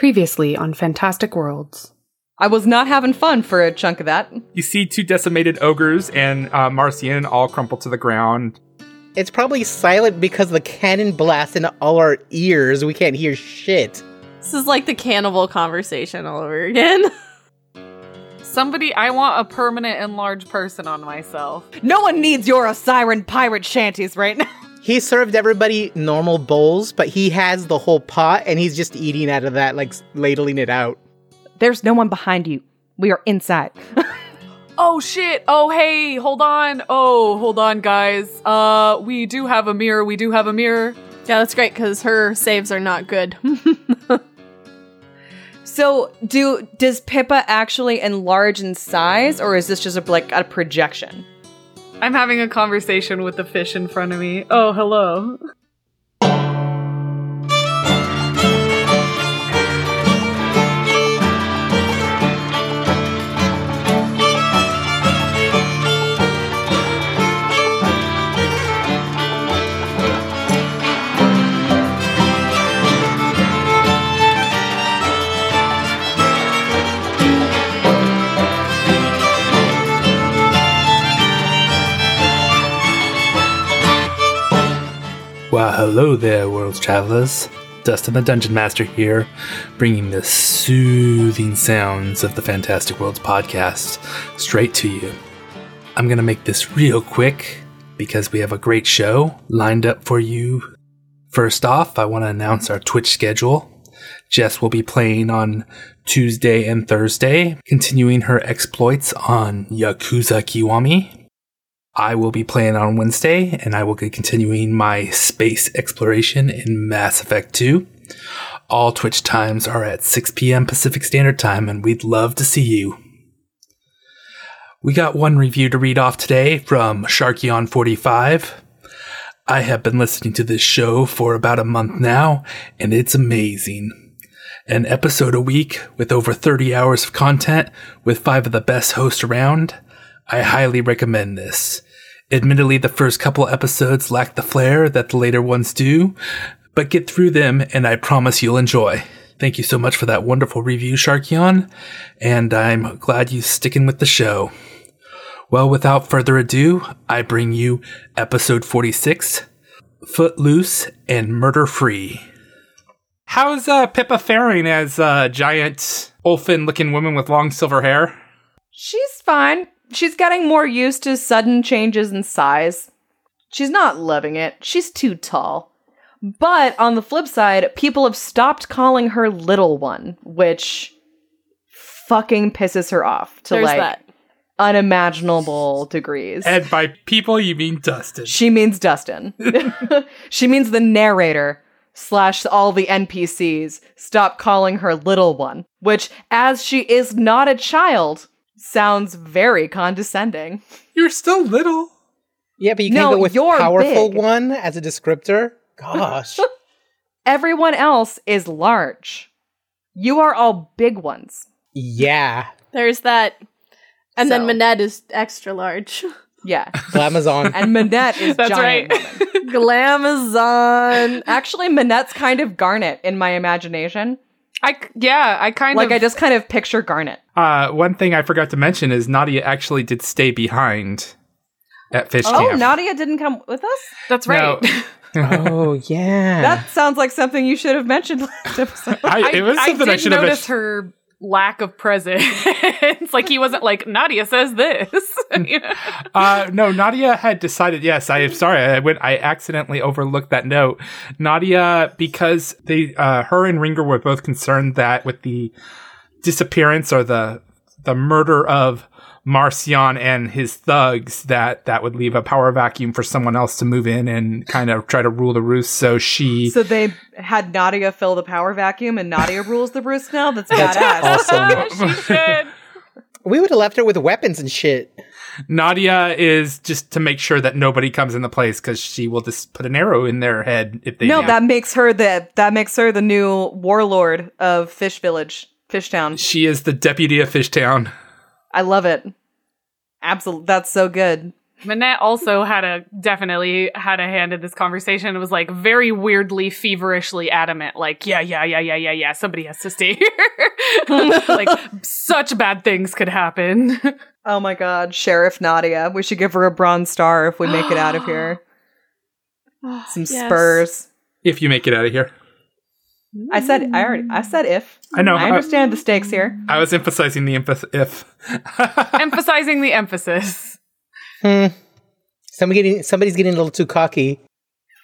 Previously on Fantastic Worlds. I was not having fun for a chunk of that. You see two decimated ogres and uh, Marcian all crumple to the ground. It's probably silent because the cannon blast in all our ears. We can't hear shit. This is like the cannibal conversation all over again. Somebody, I want a permanent enlarged person on myself. No one needs your siren pirate shanties right now. He served everybody normal bowls, but he has the whole pot and he's just eating out of that, like ladling it out. There's no one behind you. We are inside. Oh shit! Oh hey, hold on. Oh, hold on, guys. Uh, we do have a mirror. We do have a mirror. yeah, that's great because her saves are not good. so, do does Pippa actually enlarge in size, or is this just a, like a projection? I'm having a conversation with the fish in front of me. Oh, hello. Well, hello there, world's travelers. Dustin the Dungeon Master here, bringing the soothing sounds of the Fantastic Worlds podcast straight to you. I'm going to make this real quick because we have a great show lined up for you. First off, I want to announce our Twitch schedule. Jess will be playing on Tuesday and Thursday, continuing her exploits on Yakuza Kiwami, I will be playing on Wednesday, and I will be continuing my space exploration in Mass Effect 2. All Twitch times are at 6 p.m. Pacific Standard Time, and we'd love to see you. We got one review to read off today from Sharkyon45. I have been listening to this show for about a month now, and it's amazing. An episode a week with over 30 hours of content with five of the best hosts around. I highly recommend this. Admittedly, the first couple episodes lack the flair that the later ones do, but get through them and I promise you'll enjoy. Thank you so much for that wonderful review, Sharkyon, and I'm glad you're sticking with the show. Well, without further ado, I bring you episode 46, Footloose and Murder Free. How's uh, Pippa faring as a giant Ulfen looking woman with long silver hair? She's fine. She's getting more used to sudden changes in size. She's not loving it. She's too tall. But on the flip side, people have stopped calling her little one, which fucking pisses her off to There's like that. unimaginable degrees. And by people, you mean Dustin. She means Dustin. she means the narrator slash all the NPCs stop calling her little one, which, as she is not a child, sounds very condescending. You're still little. Yeah, but you can't go with you're powerful big. one as a descriptor. Gosh. Everyone else is large. You are all big ones. yeah. There's that. And So. then Manette is extra large. Yeah. Glamazon. And Manette is That's giant right. Glamazon. Actually, Manette's kind of Garnet in my imagination. I c- yeah, I kind Like of like I just kind of picture Garnet. Uh, one thing I forgot to mention is Nadia actually did stay behind at Fish Oh, Camp. Nadia didn't come with us? That's right. No. oh, yeah. That sounds like something you should have mentioned last episode. I, it was something I, did should have notice her lack of presence. It's like he wasn't like Nadia says this. You know? Uh, no, Nadia had decided. Yes, I am sorry. I went. I accidentally overlooked that note. Nadia, because they, uh, her and Ringer were both concerned that with the disappearance or the the murder of Marcion and his thugs, that that would leave a power vacuum for someone else to move in and kind of try to rule the roost. So she. So they had Nadia fill the power vacuum, and Nadia rules the roost now. That's That's badass. awesome. she should. we would have left her with weapons and shit. Nadia is just to make sure that nobody comes in the place because she will just put an arrow in their head if they. No, do. that makes her the that makes her the new warlord of Fish Village, Fishtown. She is the deputy of Fishtown. I love it. Absolutely, that's so good. Manette also had a definitely had a hand in this conversation. It was like very weirdly, feverishly adamant. Like, yeah, yeah, yeah, yeah, yeah, yeah. Somebody has to stay here. like, such bad things could happen. Oh my god, Sheriff Nadia. We should give her a bronze star if we make it out of here. Some Yes. spurs. If you make it out of here. I said I already I said if. I know. I I, understand the stakes here. I was emphasizing the emphasis if. Emphasizing the emphasis. Hmm. Somebody getting somebody's getting a little too cocky.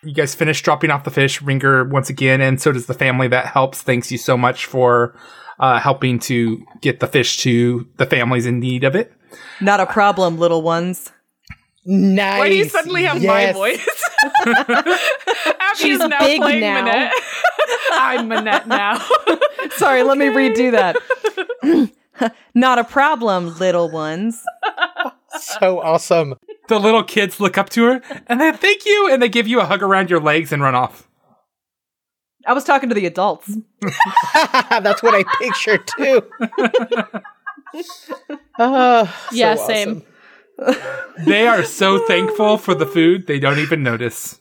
you guys finish dropping off the fish, Ringer once again, and so does the family that helps. Thanks you so much for uh, helping to get the fish to the families in need of it. Not a problem, little ones. Nice. Why do you suddenly have my voice? Abby She's now big playing now. Manette. I'm Minette now. Sorry, let me redo that. Not a problem, little ones. So awesome. The little kids look up to her and they thank you, and they give you a hug around your legs and run off. I was talking to the adults. That's what I pictured too. oh, so Yeah, awesome. same. They are so thankful for the food they don't even notice.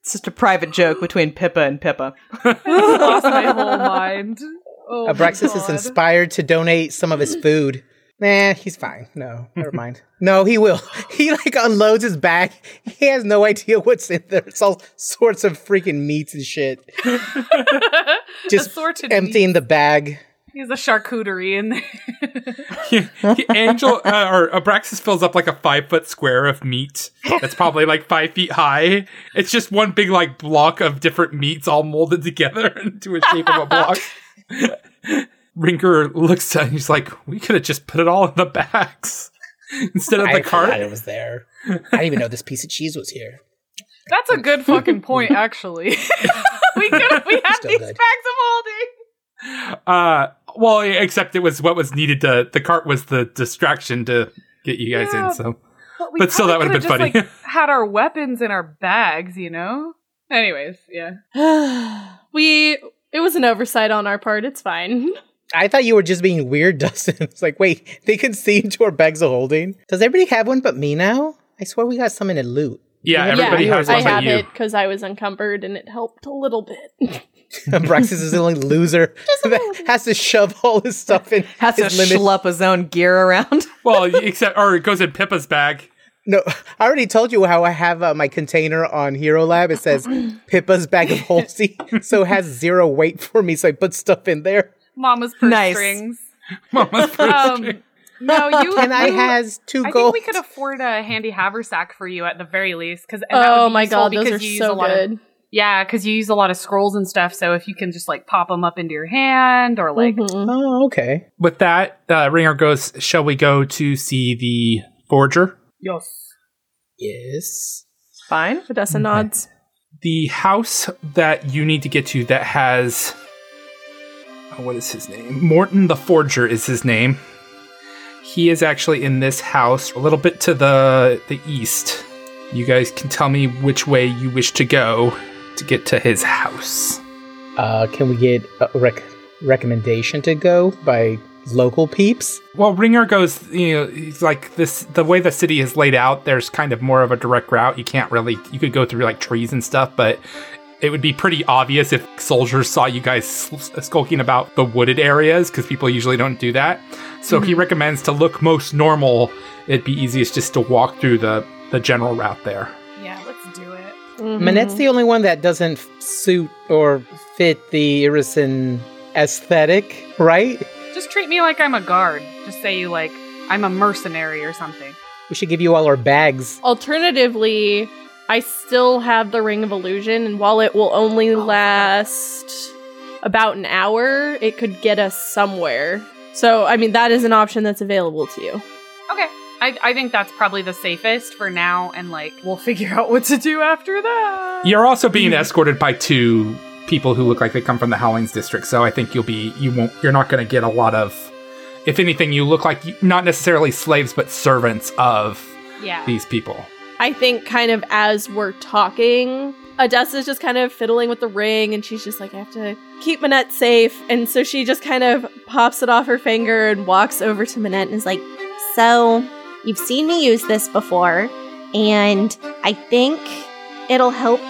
It's just a private joke between Pippa and Pippa. Lost my whole mind. Oh, Abraxas is inspired to donate some of his food. Nah, he's fine. No, never mind. No, he will. He like unloads his bag. He has no idea what's in there. It's all sorts of freaking meats and shit. Just Assorted emptying the bag. He has a charcuterie in there. He- he- Angel uh, or Abraxas fills up like a five foot square of meat that's probably like five feet high. It's just one big like block of different meats all molded together into a shape of a block. Ringer looks at and he's like, "We could have just put it all in the bags instead of I the cart." forgot it was there. I didn't even know this piece of cheese was here. That's a good fucking point, actually. we could have, we had Still these good. bags of holding. Uh, well, except it was what was needed to. The cart was the distraction to get you guys Yeah. in. So we But still, that would've been could've funny. like, had our weapons in our bags, you know. Anyways, yeah. we it was an oversight on our part. It's fine. I thought you were just being weird, Dustin. It's like, wait, they can see into our bags of holding. Does everybody have one but me now? I swear we got some in a loot. yeah, Yeah, everybody yeah, has I one but have you. it because I was encumbered and it helped a little bit. Braxis is the only loser that has to shove all his stuff in. Has to his limit. schlup his own gear around. Well, except or it goes in Pippa's bag. No, I already told you how I have uh, my container on Hero Lab. It says Pippa's bag of holsey, so it has zero weight for me. So I put stuff in there, Mama's purse Nice. strings. Mama's first Um, no, you. and I you- has two I gold. think we could afford a handy haversack for you at the very least, because oh my god, those are use so a lot good. Of, yeah, because you use a lot of scrolls and stuff. So if you can just like pop them up into your hand or like Mhm. oh, okay. With that, uh, Ringer goes. Shall we go to see the forger? yes, Yes. Fine. Odessa nods. The house that you need to get to that has. oh, what is his name? Morton the Forger is his name. He is actually in this house, a little bit to the the east. You guys can tell me which way you wish to go to get to his house. Uh, can we get a rec- recommendation to go by local peeps? Well, Ringer goes, you know, he's like this. The way the city is laid out, there's kind of more of a direct route. You can't really, you could go through like trees and stuff, but it would be pretty obvious if soldiers saw you guys skulking about the wooded areas because people usually don't do that. So he recommends to look most normal. It'd be easiest just to walk through the the general route there. Yeah, let's do it. Mhm. Manette's the only one that doesn't suit or fit the Irrisen aesthetic, right? Just treat me like I'm a guard. Just say you like I'm a mercenary or something. We should give you all our bags. Alternatively, I still have the Ring of Illusion, and while it will only last about an hour, it could get us somewhere. So, I mean, that is an option that's available to you. Okay. I, I think that's probably the safest for now, and like we'll figure out what to do after that. You're also being escorted by two people who look like they come from the Howlings district, so I think you'll be you won't you're not going to get a lot of. If anything, you look like you- not necessarily slaves, but servants of Yeah. these people. I think, kind of as we're talking, Odessa's just kind of fiddling with the ring, and she's just like, I have to keep Manette safe. And so she just kind of pops it off her finger and walks over to Manette and is like, So, you've seen me use this before, and I think it'll help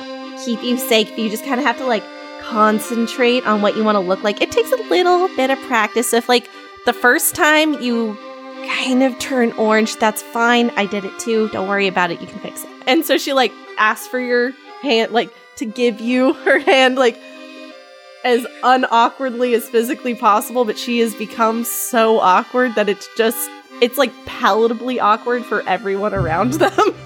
keep you safe. You just kind of have to like concentrate on what you want to look like. It takes a little bit of practice. If like the first time you kind of turn orange, that's fine. I did it too. Don't worry about it. You can fix it. And so she like asks for your hand, like to give you her hand, like as unawkwardly as physically possible. But she has become so awkward that it's just it's like palatably awkward for everyone around mm. them.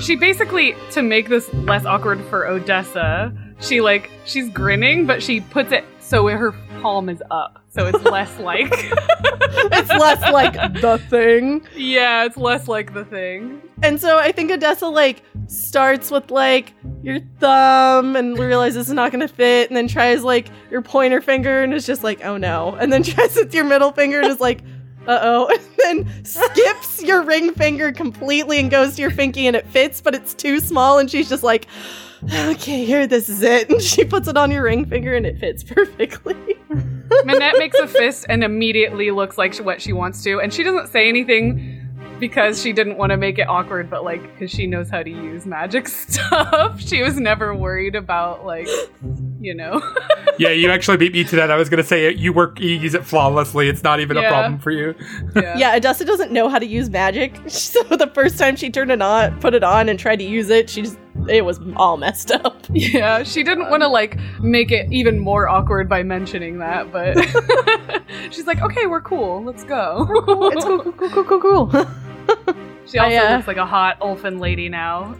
She basically, to make this less awkward for Odessa, she like she's grinning, but she puts it so her palm is up, so it's less like. it's less like the thing. yeah, it's less like the thing. And so I think Odessa like starts with like your thumb and realizes it's not gonna fit, and then tries like your pointer finger and is just like, oh no, and then tries with your middle finger and is like, uh oh, and then skips your ring finger completely and goes to your pinky and it fits, but it's too small, and she's just like, okay, here, this is it, and she puts it on your ring finger and it fits perfectly. Manette makes a fist and immediately looks like what she wants to, and she doesn't say anything because she didn't want to make it awkward, but like because she knows how to use magic stuff, she was never worried about like, you know. yeah, you actually beat me to that. I was gonna say you work, you use it flawlessly. It's not even a problem for you. yeah. Yeah, Odessa doesn't know how to use magic, so the first time she turned it on, put it on, and tried to use it, she just it was all messed up. Yeah, she didn't want to like make it even more awkward by mentioning that, but she's like, "Okay, we're cool. Let's go." It's cool, cool, cool, cool, cool, cool. She also I, uh, looks like a hot Ulfen lady now.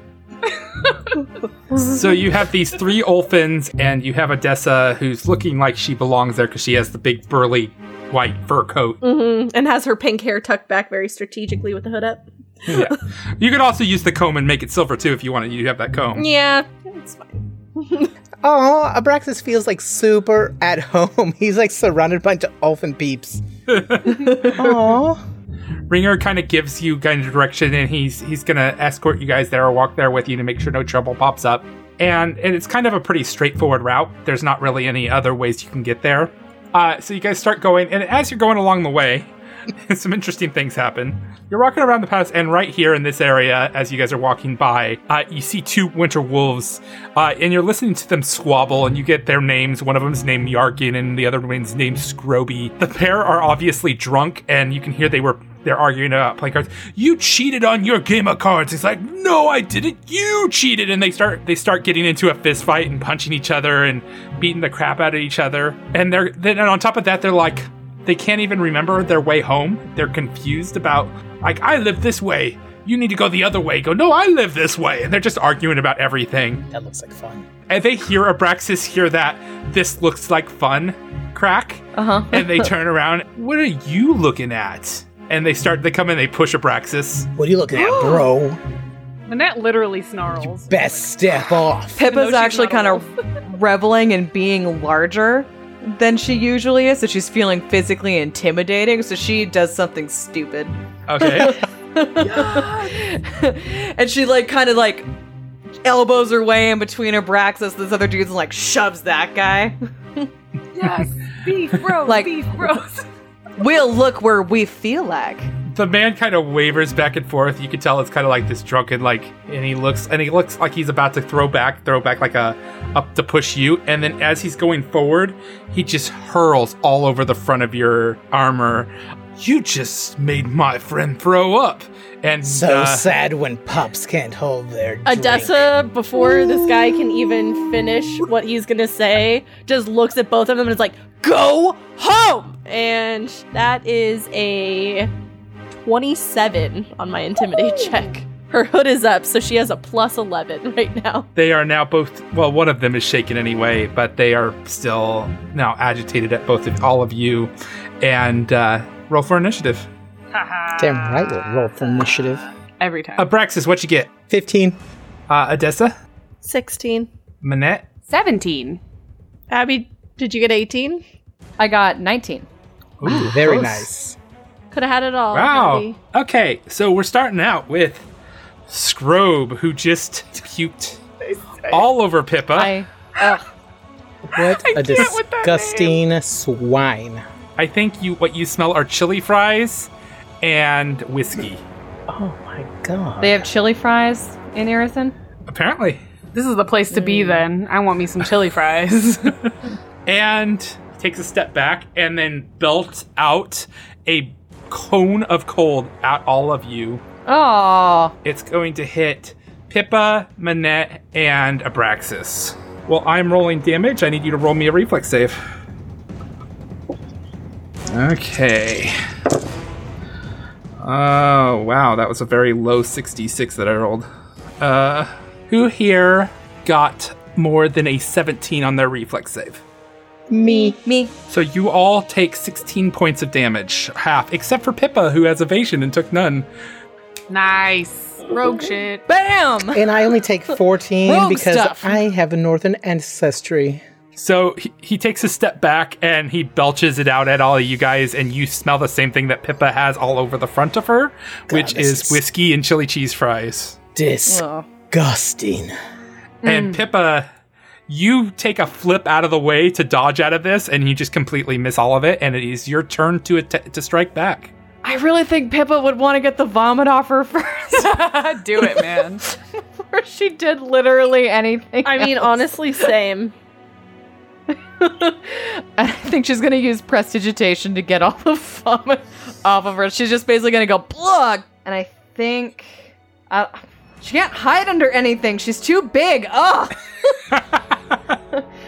so you have these three Ulfens, and you have Odessa, who's looking like she belongs there because she has the big burly white fur coat. hmm And has her pink hair tucked back very strategically with the hood up. Yeah. You could also use the comb and make it silver too if you wanted. You have that comb. Yeah, it's fine. Oh, Abraxas feels like super at home. He's like surrounded by a bunch of elfin peeps. Oh, Ringer kind of gives you kind of direction, and he's he's gonna escort you guys there or walk there with you to make sure no trouble pops up. And and it's kind of a pretty straightforward route. There's not really any other ways you can get there. Uh, so you guys start going, and as you're going along the way, some interesting things happen. You're walking around the pass, and right here in this area, as you guys are walking by, uh, you see two winter wolves, uh, and you're listening to them squabble, and you get their names. One of them's named Yarkin, and the other one's named Scroby. The pair are obviously drunk, and you can hear they were they're arguing about playing cards. You cheated on your game of cards. It's like, no, I didn't. You cheated, and they start they start getting into a fist fight and punching each other and beating the crap out of each other. And they're then and on top of that, they're like they can't even remember their way home. They're confused about like I live this way. You need to go the other way. Go, no, I live this way. And they're just arguing about everything. that looks like fun. And they hear Abraxas hear that this looks like fun crack. Uh huh. And they turn around. What are you looking at? And they start, they come in, they push Abraxas. What are you looking at, bro? Manette literally snarls. Best step off. Pippa's actually kind of reveling in being larger than she usually is, so she's feeling physically intimidating, so she does something stupid. Okay. and she like kind of like elbows her way in between her Braxis, this other dude's and like shoves that guy. Yes, beef bros, Like- beef bros. We'll look where we feel like. The man kind of wavers back and forth. You can tell it's kind of like this drunken, like, and he looks, and he looks like he's about to throw back, throw back like a, up to push you. And then as he's going forward, he just hurls all over the front of your armor. You just made my friend throw up. And So uh, sad when pups can't hold their drink. Odessa, before this guy can even finish what he's gonna say, just looks at both of them and is like, "Go home!" And that is a twenty-seven on my intimidate check. Her hood is up, so she has a plus eleven right now. they are now both. Well, one of them is shaken anyway, but they are still now agitated at both of all of you. And uh, roll for initiative. Damn right, we'll roll for initiative. Every time. Abraxas, what you get? 15. Uh, Odessa, Sixteen. Manette, 17. Abby, did you get eighteen? I got 19. Ooh, Very close. nice. Could have had it all. Wow. Abby. Okay, so we're starting out with Scrobe, who just puked all over Pippa. I, I ugh. What a with that disgusting swine. I think you what you smell are chili fries and whiskey. Oh my god. They have chili fries in Irrisen. Apparently. This is the place to be mm. then. I want me some chili fries. And takes a step back and then belts out a cone of cold at all of you. Oh, It's going to hit Pippa, Manette, and Abraxas. Well, I'm rolling damage. I need you to roll me a reflex save. Okay. Oh, wow. That was a very low 66 that I rolled. Uh, who here got more than a 17 on their reflex save? Me. me. So you all take 16 points of damage, half, except for Pippa, who has evasion and took none. nice. Rogue shit. Bam! And I only take 14 Rogue because stuff. I have a northern ancestry. So he, he takes a step back and he belches it out at all of you guys, and you smell the same thing that Pippa has all over the front of her, which is is- whiskey and chili cheese fries. Disgusting. And Pippa, you take a flip out of the way to dodge out of this, and you just completely miss all of it, and it is your turn to att- to strike back. I really think Pippa would want to get the vomit off her first. Do it, man. Before she did literally anything. I mean, else. honestly, same. I think she's gonna use prestidigitation to get all the vomit off of her. She's just basically gonna go plug. And I think uh, she can't hide under anything. She's too big. Ugh.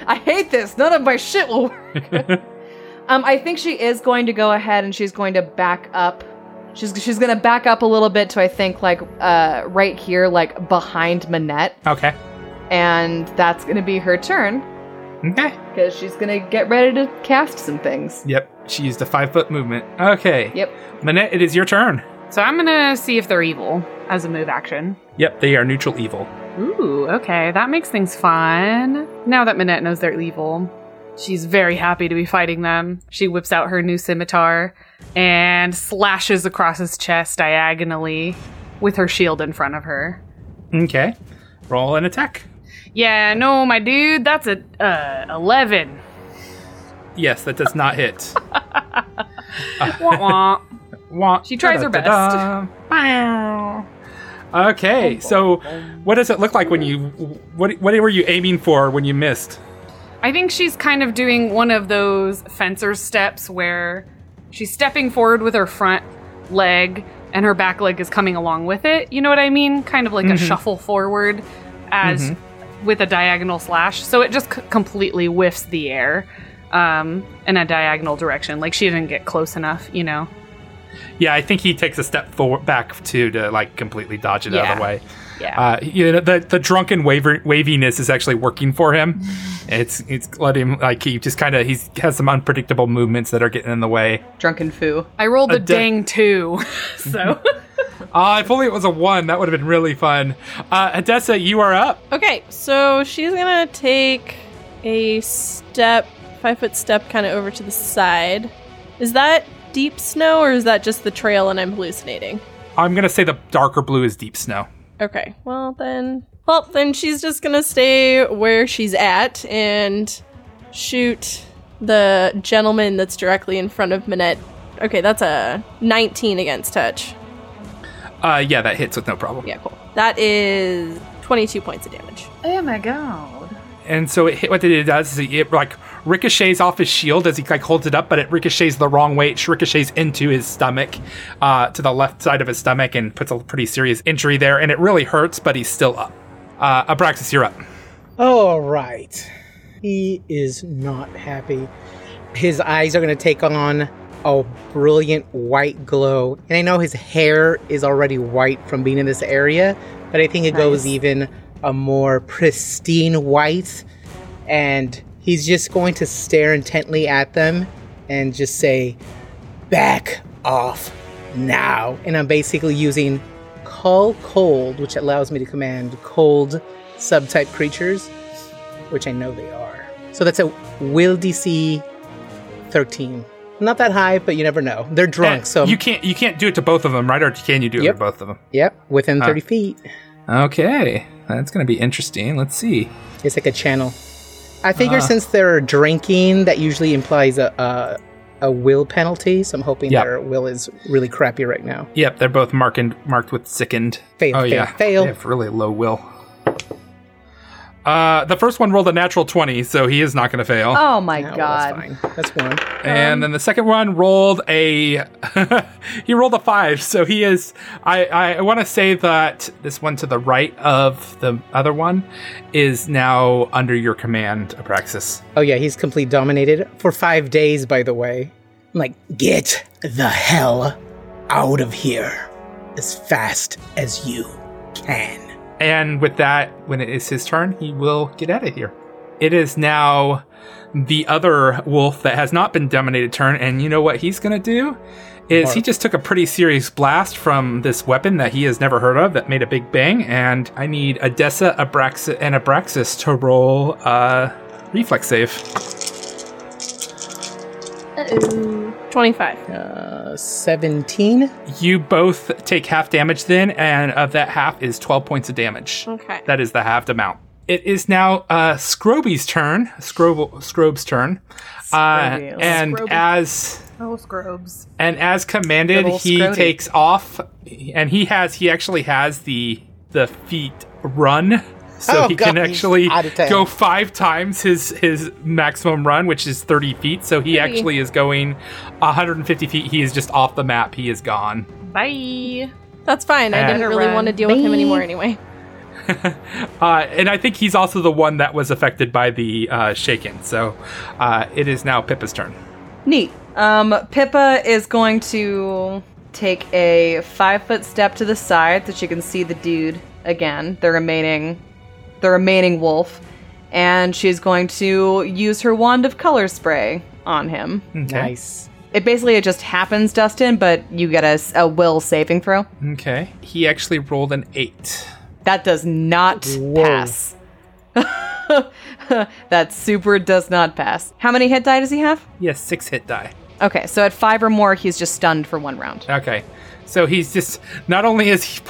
I hate this. None of my shit will work. um, I think she is going to go ahead and she's going to back up. She's she's gonna back up a little bit to I think like uh right here, like behind Manette, Okay. and that's gonna be her turn Okay. because she's gonna get ready to cast some things. Yep. She used a five foot movement. Okay. Yep. Manette, it is your turn. So I'm gonna see if they're evil as a move action. Yep, they are neutral evil. Ooh, okay, that makes things fun. Now that Minette knows they're evil, she's very happy to be fighting them. She whips out her new scimitar and slashes across his chest diagonally with her shield in front of her. Okay. Roll an attack. Yeah, no, my dude, that's a uh, 11. Yes, that does not hit. Wah, wah. Wah. She tries her Da-da-da-da. Bow. Okay, so what does it look like when you what what were you aiming for when you missed? I think she's kind of doing one of those fencer steps where she's stepping forward with her front leg and her back leg is coming along with it. You know what I mean? Kind of like a shuffle forward as with a diagonal slash. So it just c- completely whiffs the air um, in a diagonal direction. Like she didn't get close enough, you know? Yeah, I think he takes a step forward back too to like completely dodge it out of the way. Yeah. Uh, you know, the the drunken waver- waviness is actually working for him. It's it's let him like he just kind of he has some unpredictable movements that are getting in the way. Drunken foo. I rolled a a da- dang two. so Ah, if only it was a one, that would have been really fun. Uh, Odessa, you are up. Okay, so she's gonna take a step, five foot step, kind of over to the side. Is that deep snow or is that just the trail and I'm hallucinating? I'm gonna say the darker blue is deep snow. Okay, well then, well then she's just gonna stay where she's at and shoot the gentleman that's directly in front of Minette. Okay, that's a 19 against touch. Uh, yeah, that hits with no problem. Yeah, cool. That is 22 points of damage. Oh my god. And so it hit, what it does is it like ricochets off his shield as he like holds it up, but it ricochets the wrong way. It ricochets into his stomach, uh, to the left side of his stomach, and puts a pretty serious injury there. And it really hurts, but he's still up. Uh, Abraxas, you're up. All right. He is not happy. His eyes are going to take on a brilliant white glow. And I know his hair is already white from being in this area, but I think it goes even a more pristine white. And he's just going to stare intently at them and just say, Back off now. And I'm basically using Call Cold, which allows me to command cold subtype creatures, which I know they are. So that's a will DC 13. Not that high, but you never know. They're drunk, Eh, so you can't you can't do it to both of them, right? Or can you do it Yep. to both of them? yep, within Ah. 30 feet. Okay, that's gonna be interesting. Let's see. It's like a channel. I figure Uh. since they're drinking, that usually implies a, a a will penalty, so I'm hoping Yep. their will is really crappy right now. Yep, they're both marked marked with sickened. Fail, oh fail, yeah, fail. They have really low will. Uh, the first one rolled a natural twenty, so he is not going to fail. Oh my Yeah, well, god. that's fine. That's one. And then the second one rolled a he rolled a five, so he is I, I want to say that this one to the right of the other one is now under your command, Apraxis. Oh yeah, he's complete dominated for five days. By the way, I'm like, get the hell out of here as fast as you can. And with that, when it is his turn, he will get out of here. It is now the other wolf that has not been dominated turn, and you know what he's gonna do? Is he just took a pretty serious blast from this weapon that he has never heard of that made a big bang, and I need Odessa, Abraxas, and Abraxas to roll a reflex save. Uh-oh. 25. Uh, seventeen. You both take half damage then, and of that half is 12 points of damage. Okay. That is the halved amount. It is now uh, Scroby's turn. Scrobe, Scrobe's turn. Uh, and Scroby. as Oh, scrubs. and as commanded, he Scrody. takes off, and he has he actually has the the feat run, so Oh, he can God, he's actually out of town. go five times his his maximum run, which is thirty feet. So he actually is going 150 feet. He is just off the map. He is gone. Bye. That's fine. I Uh, didn't really Run. want to deal with him anymore anyway. Uh, and I think he's also the one that was affected by the uh, shaken. So uh, it is now Pippa's turn. Neat. Um, Pippa is going to take a five foot step to the side so she can see the dude again, the remaining, the remaining wolf, and she's going to use her wand of color spray on him. Nice. It basically it just happens, Dustin, but you get a will saving throw. Okay. He actually rolled an eight. That does not Whoa. pass. that super does not pass. How many hit die does he have? Yes, six hit die. Okay, so at five or more, he's just stunned for one round. Okay. So he's just not only is he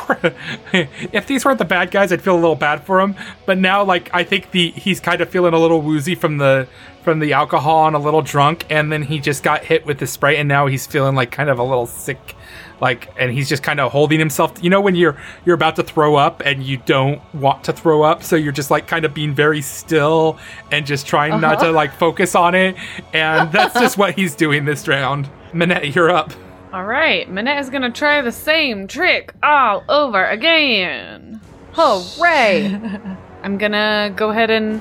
if these weren't the bad guys I'd feel a little bad for him. But now like I think the he's kind of feeling a little woozy from the from the alcohol and a little drunk. And then he just got hit with the spray and now he's feeling like kind of a little sick like and he's just kind of holding himself. You know when you're you're about to throw up and you don't want to throw up? So you're just like kind of being very still and just trying not to uh-huh. like focus on it. And that's just what he's doing this round. Minette you're up All right, Minette is gonna try the same trick all over again. Hooray! I'm gonna go ahead and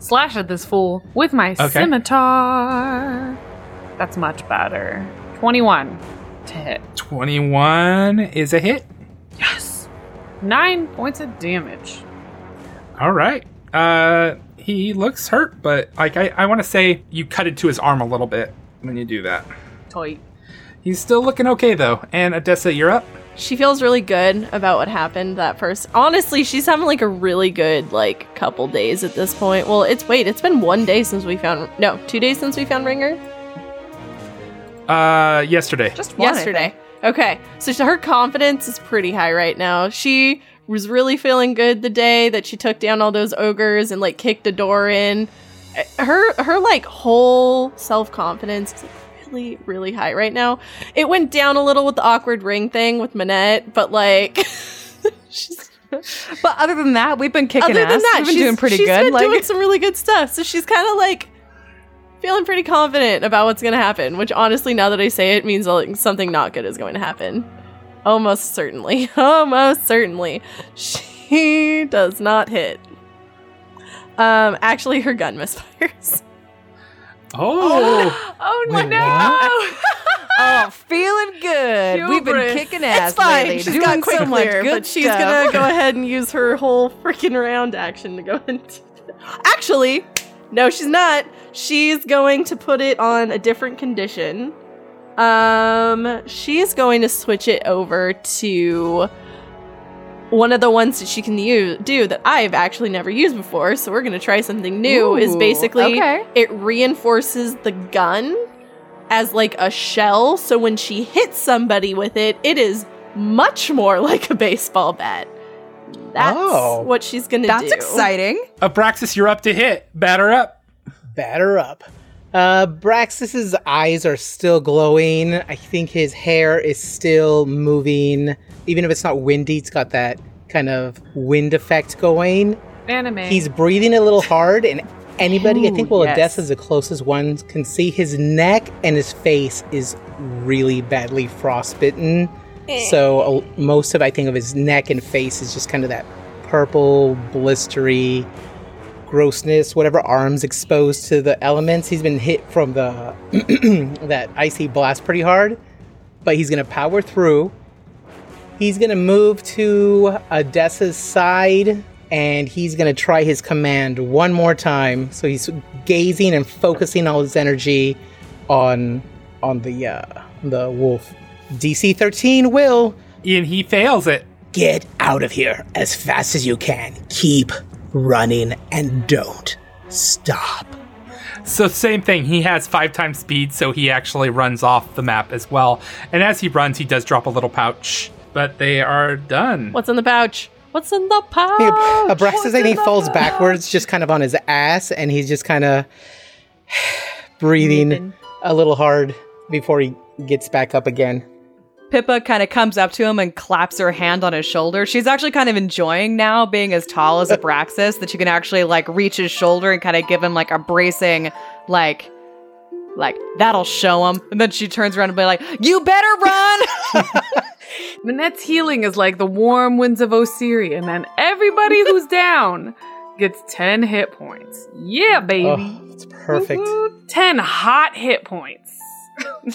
slash at this fool with my Okay. scimitar. That's much better. 21 to hit. 21 is a hit. Yes. Nine points of damage. All right. Uh, he looks hurt, but like I, I want to say you cut into his arm a little bit when you do that. Toy. He's still looking okay though. And Odessa, you're up. She feels really good about what happened that first. Honestly, she's having like a really good like couple days at this point. Well, it's wait, it's been one day since we found no, two days since we found Ringer. Uh, yesterday. Just one, yesterday. Okay, so her confidence is pretty high right now. She was really feeling good the day that she took down all those ogres and like kicked a door in. Her her like whole self confidence really high right now. It went down a little with the awkward ring thing with Manette, but like. she's, But other than that, we've been kicking other ass. than that, we've been doing pretty she's good. Been like, doing some really good stuff. So she's kind of like feeling pretty confident about what's going to happen. Which honestly, now that I say it, means like, something not good is going to happen. Almost certainly. Almost certainly. She does not hit. Um, actually, her gun misfires. Oh, Oh Wait, no! oh, feeling good. We've been kicking ass it's fine. lately. She's doing got quick so much clear, good but she's stuff. gonna go ahead and use her whole freaking round action to go and. Actually, no, she's not. She's going to put it on a different condition. Um, she's going to switch it over to one of the ones that she can use, do that I've actually never used before. So we're going to try something new. is basically okay. it reinforces the gun as like a shell. So when she hits somebody with it, it is much more like a baseball bat. That's Oh. what she's gonna do. That's exciting. Abraxas, you're up to hit. Batter up. Batter up. Uh, Braxis's eyes are still glowing. I think his hair is still moving. Even if it's not windy, it's got that kind of wind effect going. Anime. He's breathing a little hard, and anybody, I think, well, yes. Odessa's the closest one, can see his neck and his face is really badly frostbitten. So uh, most of, I think, of his neck and face is just kind of that purple, blistery grossness. Whatever arms exposed to the elements, he's been hit from the that icy blast pretty hard, but he's gonna power through. He's gonna move to Odessa's side and he's gonna try his command one more time. So he's gazing and focusing all his energy on on the uh, the wolf. DC 13 will And he fails it. get out of here as fast as you can. Keep running and don't stop. So same thing. He has five times speed, so he actually runs off the map as well. And as he runs, he does drop a little pouch. But they are done. What's in the pouch? What's in the pouch? Hey, Abraxas, What's I in think, the falls pouch? backwards, just kind of on his ass, and he's just kind of breathing a little hard before he gets back up again. Pippa kind of comes up to him and claps her hand on his shoulder. She's actually kind of enjoying now being as tall as Abraxas that she can actually like reach his shoulder and kind of give him like a bracing, like, like that'll show him. And then she turns around and be like, "You better run!" Manette's healing is like the warm winds of Osirion, and everybody who's down gets 10 hit points. Yeah, baby. Oh, it's perfect. Woo-hoo. 10 hot hit points.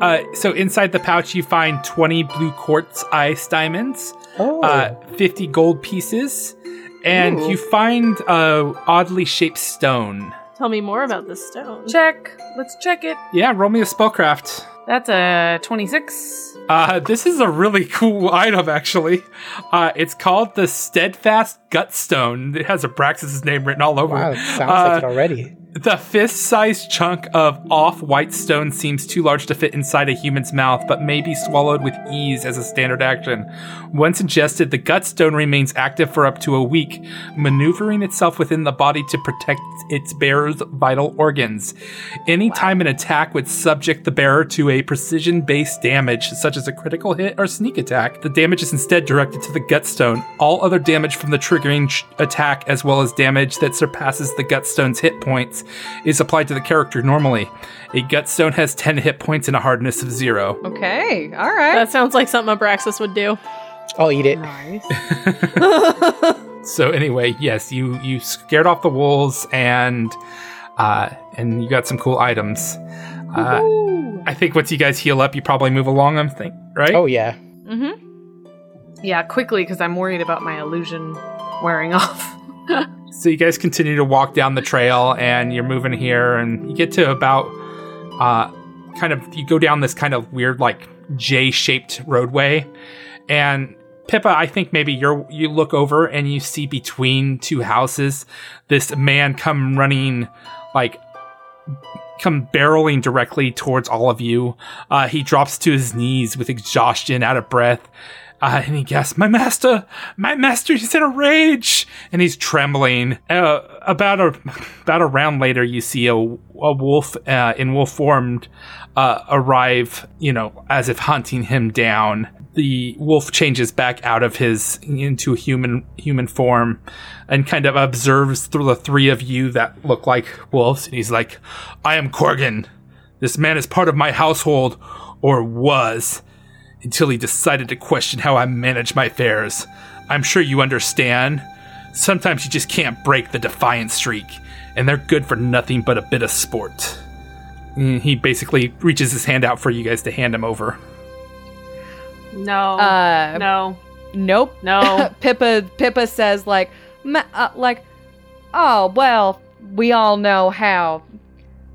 Uh, so inside the pouch, you find 20 blue quartz ice diamonds, Oh, uh, 50 gold pieces, and Ooh. you find a oddly shaped stone. Tell me more about this stone. check. Let's check it. Yeah, roll me a spellcraft. That's a 26. Uh, this is a really cool item, actually. Uh, it's called the Steadfast Gutstone. It has Abraxas' name written all over wow, it. it sounds like it Uh, already. The fist-sized chunk of off-white stone seems too large to fit inside a human's mouth, but may be swallowed with ease as a standard action. Once ingested, the gut stone remains active for up to a week, maneuvering itself within the body to protect its bearer's vital organs. Anytime an attack would subject the bearer to a precision-based damage, such as a critical hit or sneak attack, the damage is instead directed to the gut stone. All other damage from the triggering sh- attack, as well as damage that surpasses the gut stone's hit points, is applied to the character normally. A gutstone has 10 hit points and a hardness of 0. okay, all right. That sounds like something Abraxas would do. I'll eat it. Nice. So anyway, yes, you you scared off the wolves and uh and you got some cool items. Uh, I think once you guys heal up, you probably move along. I'm think right. Oh, yeah. mm-hmm. Yeah, quickly, because I'm worried about my illusion wearing off. So you guys continue to walk down the trail and you're moving here and you get to about uh kind of you go down this kind of weird like J-shaped roadway and Pippa, I think maybe you're you look over and you see between two houses this man come running like come barreling directly towards all of you. Uh, he drops to his knees with exhaustion, out of breath. Uh, and he gasps, "My master, my master, he's in a rage!" And he's trembling. Uh, about a about a round later, you see a, a wolf uh, in wolf formed uh, arrive. You know, as if hunting him down. The wolf changes back out of his into human human form, and kind of observes through the three of you that look like wolves. And he's like, "I am Corgan. This man is part of my household, or was." Until he decided to question how I manage my affairs. I'm sure you understand. Sometimes you just can't break the defiant streak, and they're good for nothing but a bit of sport. Mm, He basically reaches his hand out for you guys to hand him over. No. Uh, no. nope. No. Pippa Pippa says like uh, like oh well we all know how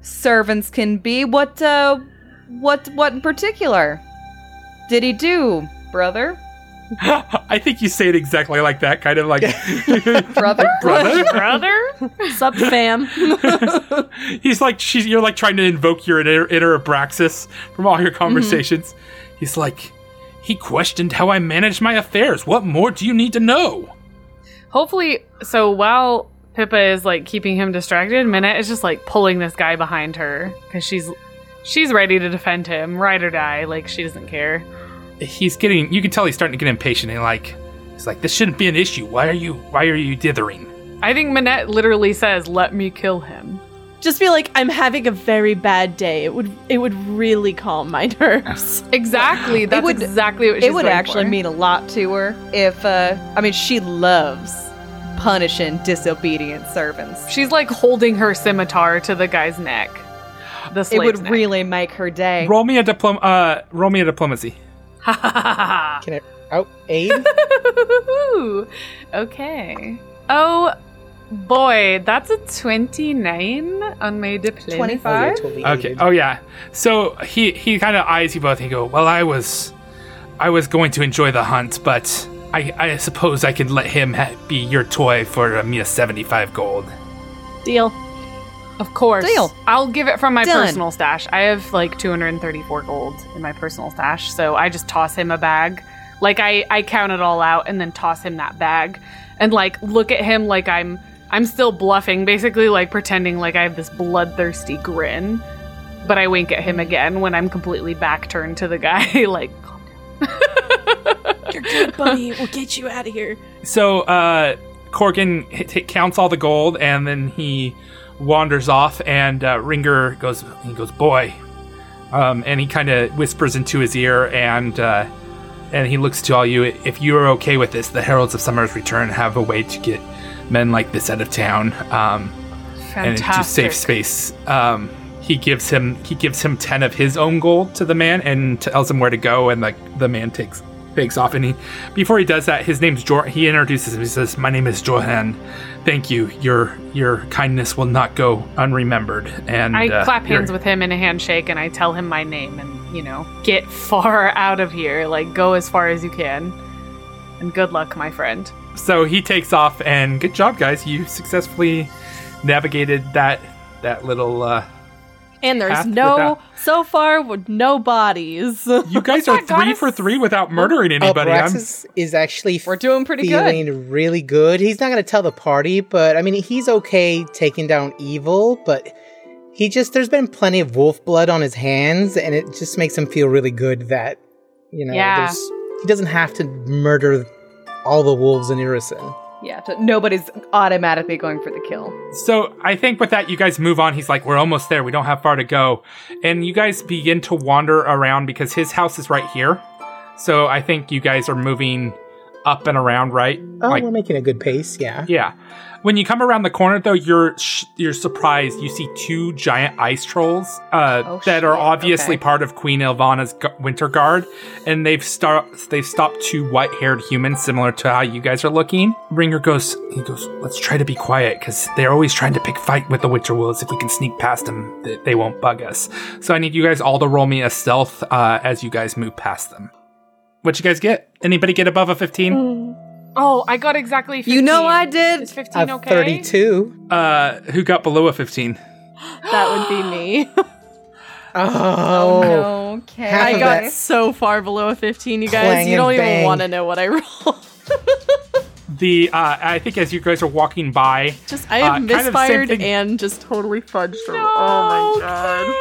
servants can be what uh what what in particular did he do brother I think you say it exactly like that, kind of like, brother brother. Brother? Sup, fam? He's like, she's, you're like trying to invoke your inner, inner Abraxas from all your conversations. Mm-hmm. He's like, he questioned how I manage my affairs. What more do you need to know? Hopefully, so while Pippa is like keeping him distracted, Minette is just like pulling this guy behind her because she's she's ready to defend him, ride or die. Like she doesn't care. He's getting. You can tell he's starting to get impatient. And like, he's like, "This shouldn't be an issue. Why are you? Why are you dithering?" I think Manette literally says, "Let me kill him." Just be like, I'm having a very bad day. It would it would really calm my nerves. Exactly. That's would- exactly what she's it would going actually for. mean a lot to her if, uh, I mean, she loves punishing disobedient servants. She's like holding her scimitar to the guy's neck. The It would neck. really make her day. Roll me a diplom. Uh, roll me a diplomacy. Can I out aid? Ooh, okay. Oh boy, that's a 29 on my diplomacy. 25? totally Okay. Oh yeah. So he he kind of eyes you both and he go, "Well, I was, I was going to enjoy the hunt, but I I suppose I could let him ha- be your toy for a mere seventy five gold." Deal. Of course. Deal. I'll give it from my Done. personal stash. I have like 234 gold in my personal stash, so I just toss him a bag. Like I I count it all out and then toss him that bag and like look at him like I'm I'm still bluffing, basically like pretending like I have this bloodthirsty grin. But I wink at him again when I'm completely back turned to the guy like calm down. You're good, buddy. We'll get you out of here. So uh, Corgan hit, hit, counts all the gold and then he wanders off and uh, Ringer goes he goes boy, um, and he kind of whispers into his ear and uh, and he looks to all you. If you are okay with this, the Heralds of Summer's Return have a way to get men like this out of town um, and into safe space. Um, he gives him he gives him ten of his own gold to the man and tells him where to go, and like the man takes takes off. And he before he does that, his name's Jor. He introduces him. He says, "My name is Johan. Thank you. Your your kindness will not go unremembered." And I uh, clap hands with him in a handshake and I tell him my name and, you know, get far out of here. Like, go as far as you can. And good luck, my friend. So he takes off, and good job, guys. You successfully navigated that that little. Uh, And there's no without- so far with no bodies. you guys are three for three without murdering anybody. I'm, is actually We're doing pretty good. feeling really good. He's not going to tell the party, but I mean, he's okay taking down evil, but he just, there's been plenty of wolf blood on his hands, and it just makes him feel really good that, you know, Yeah. there's, he doesn't have to murder all the wolves in Irrisen. Yeah, so nobody's automatically going for the kill. So I think with that, you guys move on. He's like, "We're almost there. We don't have far to go," and you guys begin to wander around because his house is right here. So I think you guys are moving up and around, right? Oh, like, we're making a good pace, yeah. yeah. When you come around the corner, though, you're sh- you're surprised. You see two giant ice trolls uh, Oh, that are obviously Okay. part of Queen Elvanna's gu- winter guard, and they've start they've stopped two white haired humans, similar to how you guys are looking. Ringer goes, he goes, let's try to be quiet because they're always trying to pick fight with the Winter Wolves. If we can sneak past them, they, they won't bug us. So I need you guys all to roll me a stealth uh, as you guys move past them. What you guys get? Anybody get above a fifteen? Oh, I got exactly 15. You know I did. Is 15 okay? 32. Uh, who got below a fifteen? that would be me. Oh. Okay. Half I got so far below a 15, you guys. Clang you don't even want to know what I rolled. The uh, I think as you guys are walking by, just I Uh, have kind of misfired and just totally fudged. her. oh my god.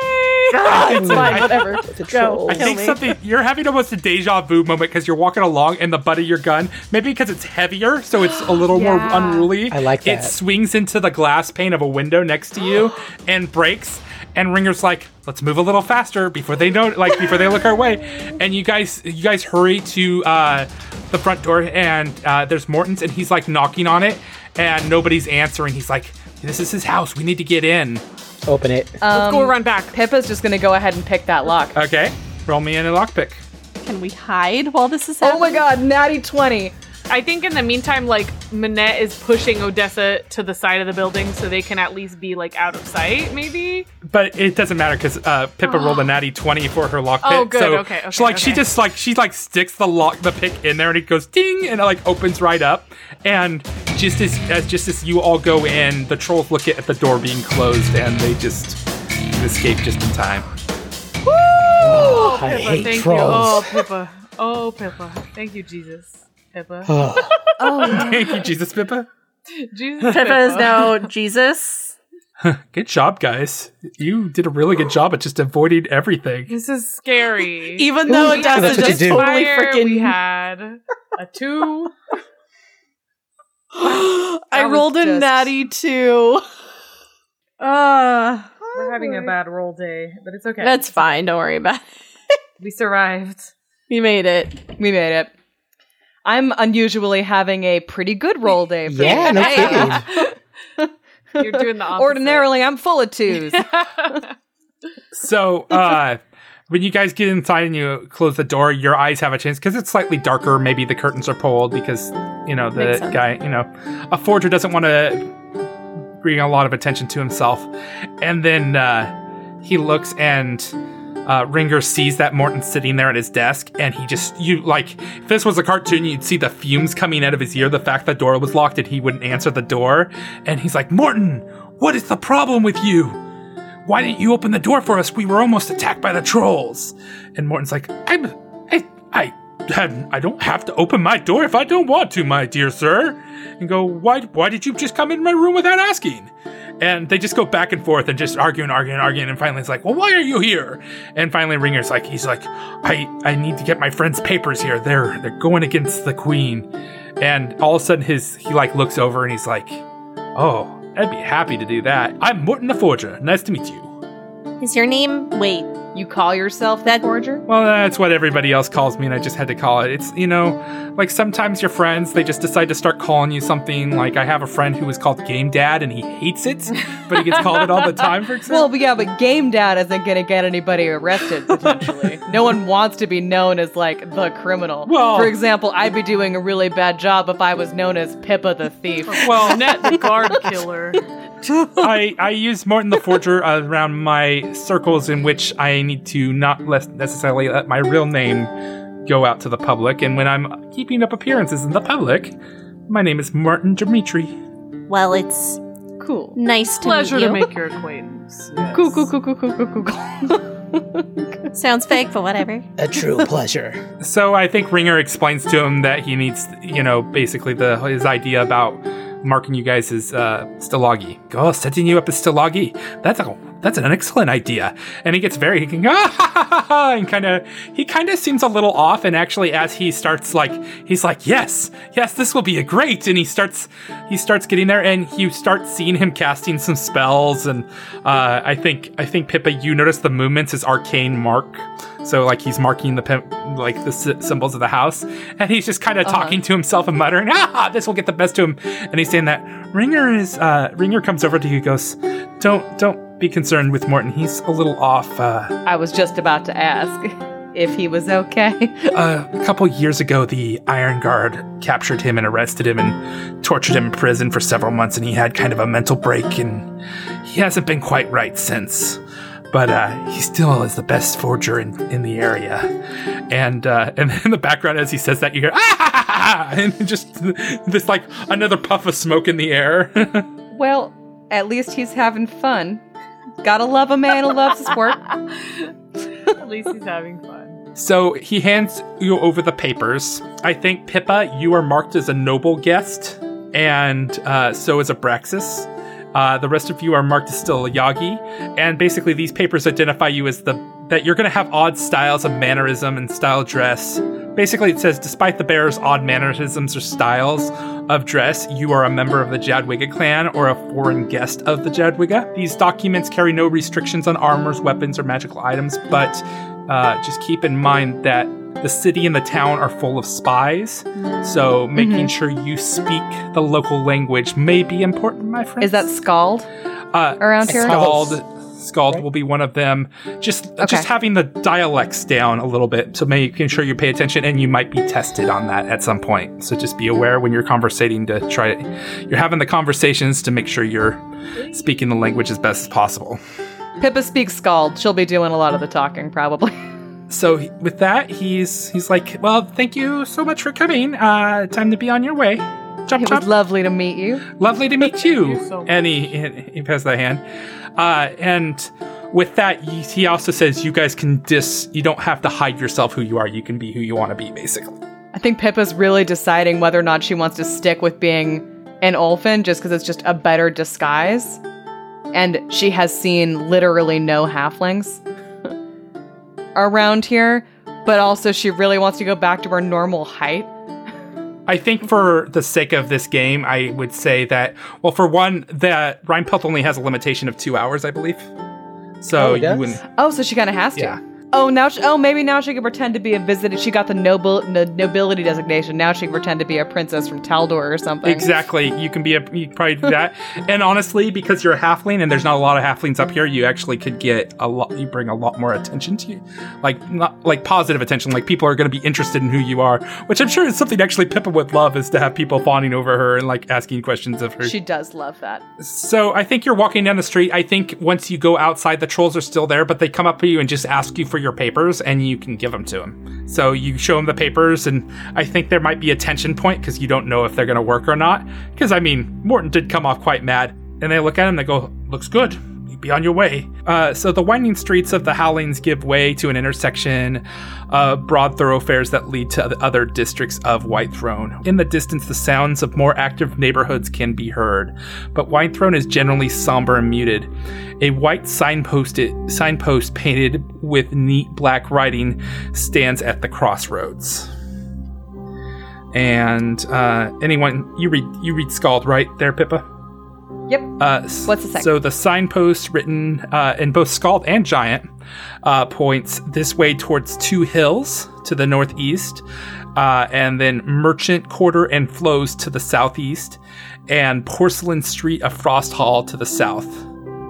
I think It's fine, I- whatever. a Go. troll. I kill think me. something you're having almost a deja vu moment because you're walking along and the butt of your gun, maybe because it's heavier, so it's a little more unruly. I like It that. swings into the glass pane of a window next to you and breaks. And Ringer's like, "Let's move a little faster before they know, like before they look our way." And you guys, you guys hurry to uh, the front door, and uh, there's Morton's, and he's like knocking on it, and nobody's answering. He's like, "This is his house. We need to get in." Open it. Let's go run back. Pippa's just gonna go ahead and pick that lock. Okay, roll me in a lockpick. Can we hide while this is happening? Oh my god, natty 20. I think in the meantime, like, Minette is pushing Odessa to the side of the building so they can at least be, like, out of sight, maybe? But it doesn't matter because uh, Pippa rolled a natty twenty for her lockpick. Oh, good. So Okay, okay, she like she just like she like sticks the lock the pick in there and it goes ding and it like opens right up. And just as, as just as you all go in, the trolls look at, at the door being closed and they just escape just in time. Oh, I Pippa, hate thank trolls. you. Oh, Pippa. Oh, Pippa. Thank you, Jesus. Pippa. Oh, Thank you, Jesus Pippa. Jesus. Pippa is now Jesus. Good job, guys. You did a really good job at just avoiding everything. This is scary. Even though it That's doesn't what just do. totally freaking. We had a two. I rolled a just- natty two. Uh, We're having a bad roll day, but it's okay. that's fine. Don't worry about it. we survived. We made it. We made it. I'm unusually having a pretty good roll day. For Yeah, no kidding. You're doing the opposite. Ordinarily, I'm full of twos. So, uh, when you guys get inside and you close the door, your eyes have a chance because it's slightly darker. Maybe the curtains are pulled because you know the guy. You know, a forger doesn't want to bring a lot of attention to himself. And then uh, he looks and. Uh, Ringer sees that Morton's sitting there at his desk, and he just you like if this was a cartoon, you'd see the fumes coming out of his ear. The fact that door was locked and he wouldn't answer the door, and he's like, "Morton, what is the problem with you?" why didn't you open the door for us? We were almost attacked by the trolls. And Morton's like, I'm, I, I, had, I don't have to open my door if I don't want to, my dear sir. And go, why, why did you just come in my room without asking? And they just go back and forth and just arguing, arguing, arguing. And finally, it's like, well, why are you here? And finally, Ringer's like, he's like, I, I need to get my friend's papers here. They're, they're going against the queen. And all of a sudden, his, he like looks over and he's like, oh, I'd be happy to do that. I'm Morton the Forger. Nice to meet you. Is your name? Wait. You call yourself that forger? Well, that's what everybody else calls me, and I just had to call it. It's, you know, like sometimes your friends, they just decide to start calling you something. Like, I have a friend who is called Game Dad, and he hates it, but he gets called it all the time, for example. Well, but yeah, but Game Dad isn't going to get anybody arrested, potentially. no one wants to be known as, like, the criminal. Well- For example, I'd be doing a really bad job if I was known as Pippa the Thief. well, Net the guard killer. I, I use Morton the Forger around my circles in which I need to not less necessarily let my real name go out to the public. And when I'm keeping up appearances in the public, my name is Martin Dimitri. Well, it's Cool. nice to Pleasure meet to make your acquaintance. Cool, cool, cool, cool, cool, cool, cool, cool. Sounds fake, but whatever. A true pleasure. So I think Ringer explains to him that he needs, you know, basically the his idea about marking you guys as uh, Stilyagi. Oh, setting you up as Stilyagi. That's a that's an excellent idea. And he gets very he can go ah, ha, ha, ha, ha, and kind of he kind of seems a little off. And actually, as he starts like he's like yes yes this will be a great. And he starts he starts getting there, and you start seeing him casting some spells. And uh, I think I think Pippa, you notice the movements is arcane mark. So like he's marking the pimp, like the sy- symbols of the house, and he's just kind of talking to himself and muttering, "Ah, this will get the best to him." And he's saying that Ringer is uh, Ringer comes over to you, goes, "Don't don't be concerned with Morton. He's a little off." Uh, I was just about to ask if he was okay. uh, a couple years ago, the Iron Guard captured him and arrested him and tortured him in prison for several months, and he had kind of a mental break, and he hasn't been quite right since. But uh, he still is the best forger in, in the area, and uh, and in the background as he says that, you hear ah, and just this like another puff of smoke in the air. well, at least he's having fun. Gotta love a man who loves his work. At least he's having fun. So he hands you over the papers. I think Pippa, you are marked as a noble guest, and uh, so is Abraxas. Uh, the rest of you are marked as Stilyagi, and basically these papers identify you as the that you're going to have odd styles of mannerism and style dress. Basically, it says despite the bearer's odd mannerisms or styles of dress, you are a member of the Jadwiga clan or a foreign guest of the Jadwiga. These documents carry no restrictions on armors, weapons, or magical items, but uh, just keep in mind that the city and the town are full of spies, so making sure you speak the local language may be important, my friend. Is that Skald uh, around here? Skald? Skald will be one of them. Just just having the dialects down a little bit, so making sure you pay attention, and you might be tested on that at some point. So just be aware when you're conversating to try. You're having the conversations to make sure you're speaking the language as best as possible. Pippa speaks Skald. She'll be doing a lot of the talking, probably. So with that, he's he's like, "Well, thank you so much for coming. Uh, time to be on your way." Chop It chop. was lovely to meet you. Lovely to meet you. you so and he, he passes the hand. Uh, and with that, he also says, "You guys can dis. You don't have to hide yourself who you are. You can be who you want to be, basically." I think Pippa's really deciding whether or not she wants to stick with being an Ulfen just because it's just a better disguise. And she has seen literally no halflings around here, but also she really wants to go back to her normal height. I think for the sake of this game, I would say that well, for one, that Rheinpelt only has a limitation of two hours, I believe. So Oh, it you wouldn't. Oh, so she kind of has to. Yeah. Oh, now she, oh maybe now she can pretend to be a visitor. She got the noble nobility designation. Now she can pretend to be a princess from Taldor or something. Exactly. You can be a you probably do that. and honestly, because you're a halfling and there's not a lot of halflings up here, you actually could get a lot you bring a lot more attention to you. Like not like positive attention. Like people are gonna be interested in who you are. Which I'm sure is something actually Pippa would love is to have people fawning over her and like asking questions of her. She does love that. So I think you're walking down the street. I think once you go outside, the trolls are still there, but they come up to you and just ask you for your papers, and you can give them to them. So you show them the papers, and I think there might be a tension point because you don't know if they're going to work or not. Because I mean, Morton did come off quite mad, and they look at him, they go, "Looks good." Be on your way. Uh, so the winding streets of the Howlings give way to an intersection of broad thoroughfares that lead to the other districts of Whitethrone. In the distance, the sounds of more active neighborhoods can be heard, but Whitethrone is generally somber and muted. A white signpost, signpost painted with neat black writing stands at the crossroads. And uh, anyone you read you read Skald right there, Pippa. Yep. Uh, What's the second? So the signpost written uh, in both Skald and Giant uh, points this way towards two hills to the northeast, uh, and then Merchant Quarter and Flows to the southeast, and Porcelain Street of Frost Hall to the south.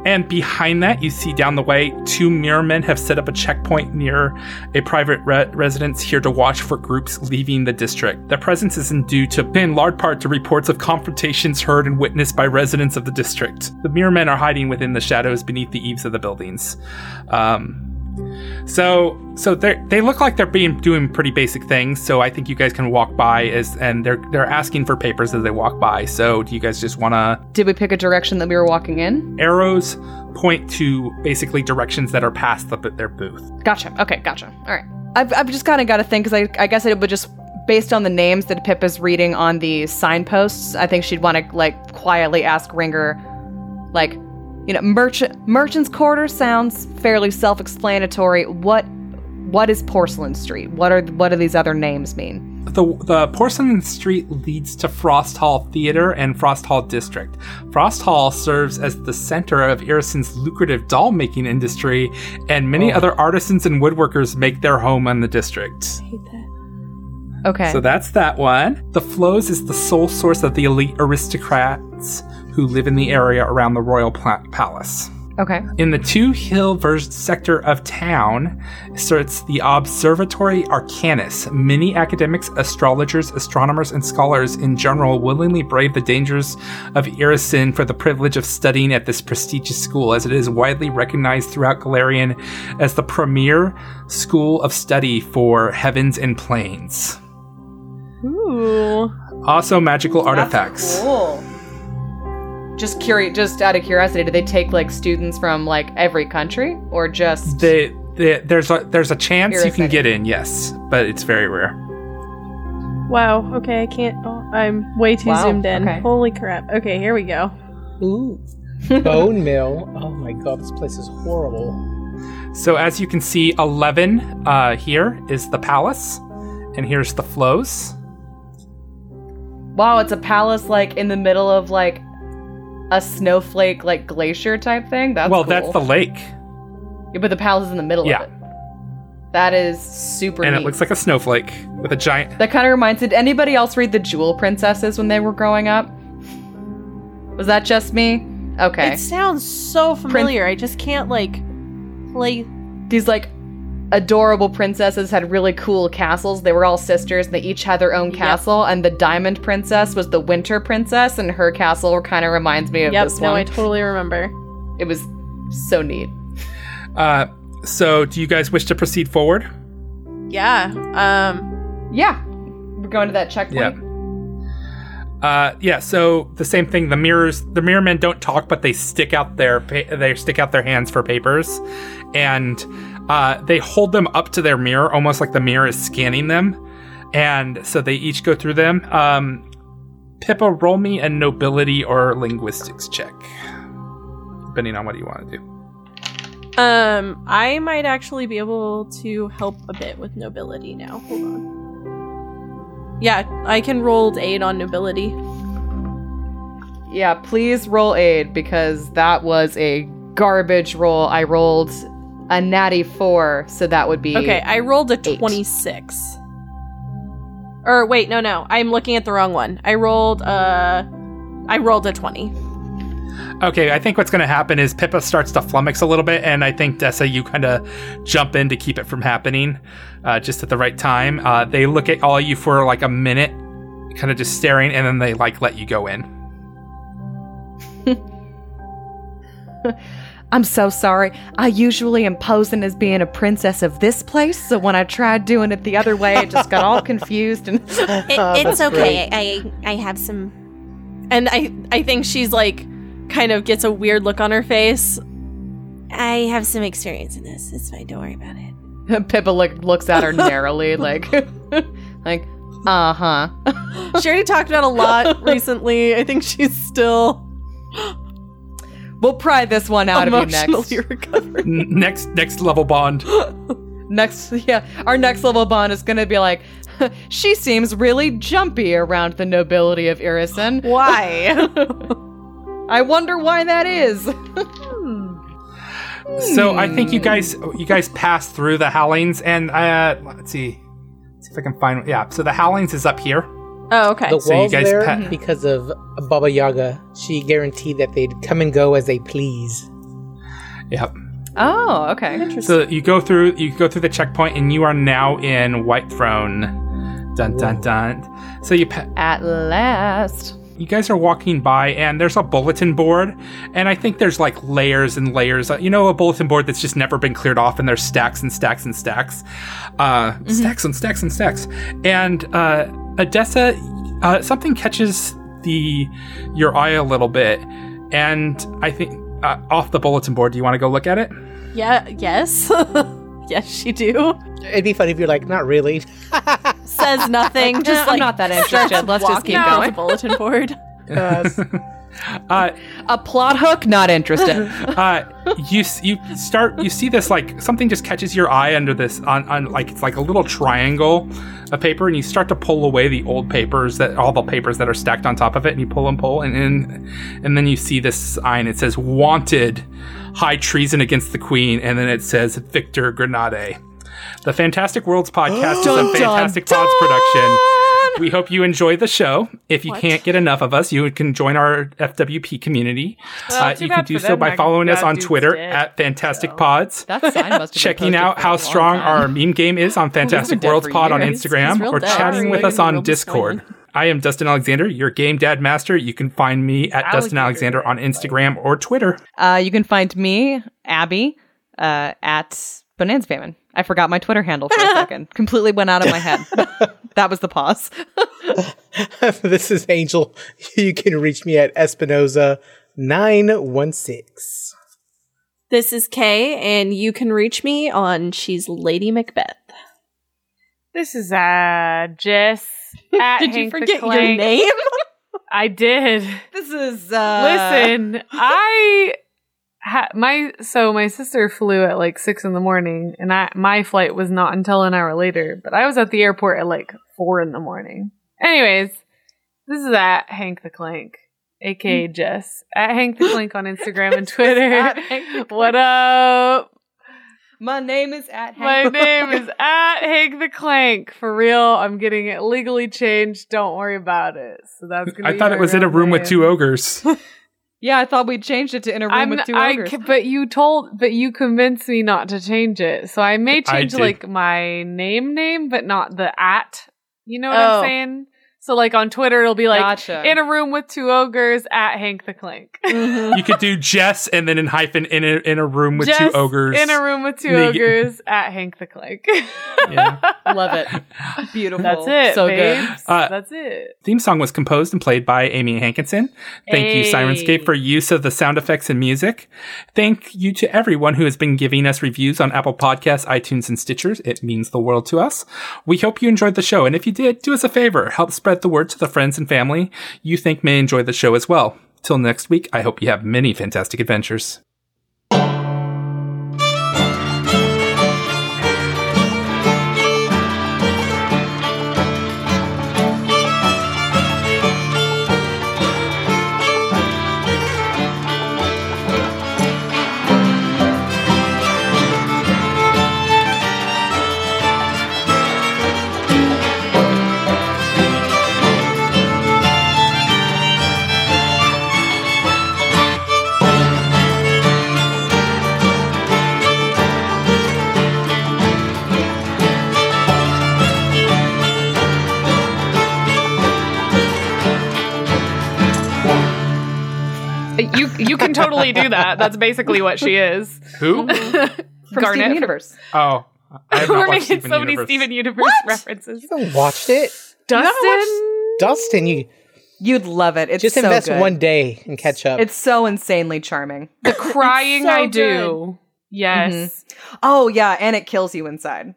And behind that, you see down the way, two mirror men have set up a checkpoint near a private re- residence here to watch for groups leaving the district. Their presence isn't due to, in large part, to reports of confrontations heard and witnessed by residents of the district. The mirror men are hiding within the shadows beneath the eaves of the buildings. Um, so, so they they look like they're being doing pretty basic things. So I think you guys can walk by as, and they're they're asking for papers as they walk by. So do you guys just want to Did we pick a direction that we were walking in? arrows point to basically directions that are past the, their booth. Gotcha. Okay, gotcha. All right. I've, I've just kind of got to think because I, I guess it would just based on the names that Pip is reading on the signposts. I think she'd want to like quietly ask Ringer, like, you know, merchant merchant's quarter sounds fairly self-explanatory. What what is Porcelain Street? What are what do these other names mean? The, the Porcelain Street leads to Frost Hall Theater and Frost Hall District. Frost Hall serves as the center of Irrisen's lucrative doll making industry, and many oh. other artisans and woodworkers make their home in the district. Hate that. Okay. So that's that one. The Flows is the sole source of the elite aristocrats who live in the area around the royal palace. okay. In the Two Hill verse sector of town sits the Observatory Arcanus. Many academics, astrologers, astronomers, and scholars in general willingly brave the dangers of Irrisen for the privilege of studying at this prestigious school, as it is widely recognized throughout Golarion as the premier school of study for heavens and planes. Ooh. Also, magical artifacts. Cool. Just curious, just out of curiosity, do they take like students from like every country or just? They, they, there's a there's a chance you can Irrisen. get in, yes, but it's very rare. Wow. Okay, I can't. Oh, I'm way too Wow, zoomed in. okay. Holy crap. Okay, here we go. Ooh. Bone mill. Oh my god, this place is horrible. So as you can see, 11 uh, here is the palace, and here's the flows. Wow, it's a palace like in the middle of like a snowflake like glacier type thing. That's well, cool. that's the lake, Yeah, but the palace is in the middle Yeah. of it. That is super and neat. it looks like a snowflake with a giant. that kind of reminds. Did anybody else read the Jewel Princesses when they were growing up? Was that just me? Okay. It sounds so familiar. I just can't like play. These like adorable princesses had really cool castles. They were all sisters, and they each had their own Yep. castle. And the Diamond Princess was the Winter Princess, and her castle kind of reminds me of Yep. this No, one. No, I totally remember. it was so neat. Uh, so, do you guys wish to proceed forward? Yeah. Um. Yeah, we're going to that checkpoint. Yeah. Uh, yeah. So the same thing. The mirrors, the mirror men don't talk, but they stick out their pa- they stick out their hands for papers, and uh, they hold them up to their mirror, almost like the mirror is scanning them. And so they each go through them. Um, Pippa, roll me a nobility or linguistics check, depending on what you want to do. Um, I might actually be able to help a bit with nobility now. Hold on. Yeah, I can roll to aid on nobility. Yeah, please roll aid because that was a garbage roll. I rolled a natty four, so that would be Okay, I rolled a Eight. 26. Or wait, no, no. I'm looking at the wrong one. I rolled uh I rolled a 20. Okay, I think what's going to happen is Pippa starts to flummox a little bit, and I think Dessa, you kind of jump in to keep it from happening, uh, just at the right time. Uh, they look at all of you for like a minute, kind of just staring, and then they like let you go in. I'm so sorry. I usually am posing as being a princess of this place, so when I tried doing it the other way, it just got all confused and It, it's that's okay. I I have some. And I I think she's like kind of gets a weird look on her face. I have some experience in this. It's fine. Don't worry about it. Pippa like looks at her narrowly, like like, uh-huh. She already talked about a lot recently. I think she's still We'll pry this one out of you next. emotionally recovered. N- next, next level bond. Next, yeah, our next level bond is gonna be like, she seems really jumpy around the nobility of Irrisen. Why? I wonder why that is. So I think you guys, you guys pass through the Howlings, and uh, let's see, see if I can find. Yeah, so the Howlings is up here. Oh, okay. The So you walls guys there, pa- because of Baba Yaga, she guaranteed that they'd come and go as they please. Yep. Oh, okay. So you go through you go through the checkpoint and you are now in Whitethrone. Dun dun dun. So you pa- At last. you guys are walking by and there's a bulletin board and I think there's like layers and layers. You know a bulletin board that's just never been cleared off and there's stacks and stacks and stacks. Uh stacks and stacks and stacks. And uh Odessa uh something catches the your eye a little bit and I think uh, off the bulletin board. Do you want to go look at it? Yeah, yes. yes, she do. It'd be funny if you're like, not really. Says nothing, just I'm like not that interested. Let's just walking keep down going. the bulletin board. Uh, A plot hook? Not interested. uh, you you start you see this like something just catches your eye under this on, on like it's like a little triangle of paper and you start to pull away the old papers that all the papers that are stacked on top of it and you pull and pull and and, and then you see this sign it says wanted high treason against the queen and then it says Victor Grenade. The Fantastic Worlds podcast is a Fantastic Pods production. We hope you enjoy the show. If you can't get enough of us, you can join our FWP community. Well, Uh, you can do so them, by following us on Twitter dead, at Fantastic Pods. That sign must have been Checking out how strong time. our meme game is on Fantastic dead Worlds for Pod on. Instagram He's real or dead. chatting with us on real Discord. I am Dustin Alexander, your game dad master. You can find me at Dustin Alexander. Alexander on Instagram or Twitter. Uh, you can find me, Abby, uh, at Bonanza Famine. I forgot my Twitter handle for a second. Completely went out of my head. that was the pause. this is Angel. You can reach me at Espinoza nine one six. This is Kay, and you can reach me on She's Lady Macbeth. This is uh Jess. At Did you Hank the forget your name? I did. This is uh, Listen, I ha- my so my sister flew at like six in the morning, and I my flight was not until an hour later. But I was at the airport at like four in the morning. Anyways, this is at Hank the Clank, aka hmm. Jess at Hank the Clank on Instagram and Twitter. At Hank the what up? My name is at Hank. My name is at Hank the Clank. For real, I'm getting it legally changed. Don't worry about it. So that's gonna I be thought it was in a real room with two ogres. Yeah, I thought we changed it to in a room I'm, with two I ogres. but you told, but you convinced me not to change it. So I may change did. like my name name, but not the at. You know what Oh. I'm saying? So like on Twitter, it'll be like Gotcha. in a room with two ogres at Hank the Clank. you could do Jess and then in hyphen in a, in a room with two ogres. in a room with two Neg- ogres at Hank the Clank. Yeah. Love it. Beautiful. That's it. So babes. good. Uh, That's it. theme song was composed and played by Amy Hankinson. Thank you, Syrinscape, for use of the sound effects and music. Thank you to everyone who has been giving us reviews on Apple Podcasts, iTunes, and Stitchers. It means the world to us. We hope you enjoyed the show, and if you did, do us a favor, help spread spread the word to the friends and family you think may enjoy the show as well. Till next week, I hope you have many fantastic adventures. Totally do that. That's basically what she is. Who? From Garnet. Steven Universe. Oh, I have not We're watched making Steven so many Universe. Steven Universe references. You haven't watched it, Dustin, Dustin. You You'd love it. It's just so invest good. one day and catch up. It's so insanely charming. the crying so I do. Yes. Mm-hmm. Oh yeah, and it kills you inside.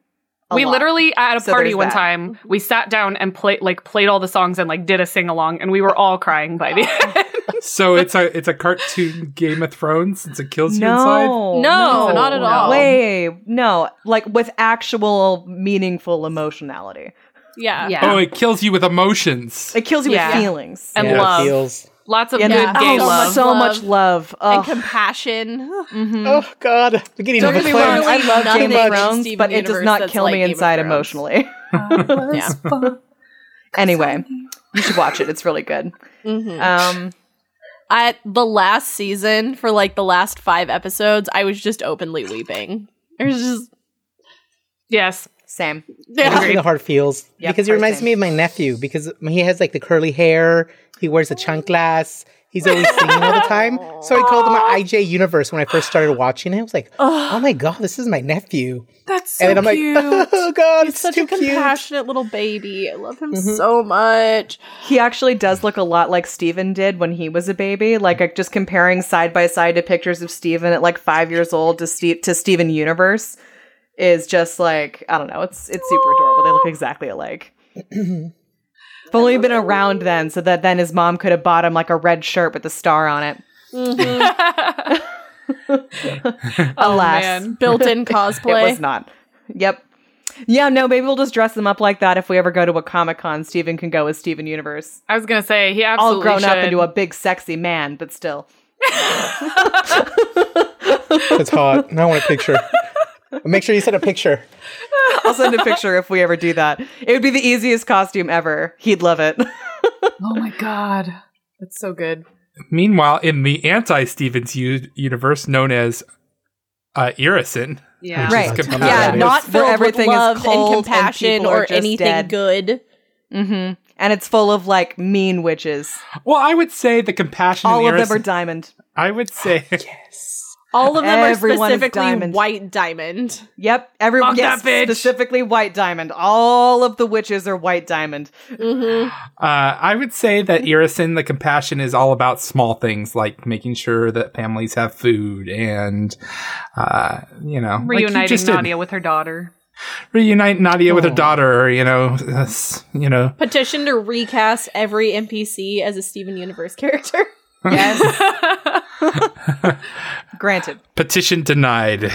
A we lot. literally at a So party one that. time we sat down and played like played all the songs and like did a sing along and we were all crying by the end. So it's a it's a cartoon Game of Thrones since it kills you inside. No, No, not at all. Way no, like with actual meaningful emotionality. Yeah. Yeah. Oh, it kills you with emotions. It kills you Yeah. with feelings. and Yeah, it love. feels- Lots of Yeah, good there's gay so love. much so love. much love. And Ugh. compassion. Oh God, I'm getting Don't get me wrong, overwhelmed. I love nothing Game of Thrones, but it does not kill like me inside emotionally. yeah. anyway, you should watch it. It's really good. Mhm. Um, At the last season, for like the last five episodes, I was just openly weeping. It was just Yes. Same. Yeah. yeah. the heart feels Yep, because he reminds same. me of my nephew because he has like the curly hair. He wears a chunk glass. He's always singing all the time. So I called him an IJ Universe when I first started watching it. I was like, oh my God, this is my nephew. That's so and I'm cute. like, oh God, He's it's such too a cute. compassionate little baby. I love him Mm-hmm. so much. He actually does look a lot like Steven did when he was a baby. Like just comparing side by side to pictures of Steven at like five years old to Steve to Steven Universe is just like I don't know. It's it's super adorable. They look exactly alike. if only been around then, so that then his mom could have bought him like a red shirt with a star on it. Mm-hmm. oh, Alas. man. Built-in It cosplay. was not. Yep. Yeah, no, maybe we'll just dress them up like that if we ever go to a Comic Con. Steven can go as Steven Universe. I was gonna say he absolutely All grown should. up into a big sexy man, but still. It's hot. I want a picture. Make sure you send a picture. I'll send a picture if we ever do that. It would be the easiest costume ever. He'd love it. Oh my god. That's so good. Meanwhile, in the anti-Stevens u- universe known as uh, Irrisen, Yeah. Right. Yeah, not filled everything with is love cold and and compassion people are or anything dead. good. hmm And it's full of like mean witches. Well, I would say the compassion. All in of them are diamond. I would say All of them Everyone are specifically diamond. white diamond. Yep. Everyone Fuck yes, specifically white diamond. All of the witches are white diamond. hmm uh, I would say that Irrisen, the compassion, is all about small things like making sure that families have food and, uh, you know, like you Reuniting did. Nadia with her daughter. reunite Nadia with her daughter. You know, you know. Petition to recast every NPC as a Steven Universe character. Yes. Granted. Petition denied.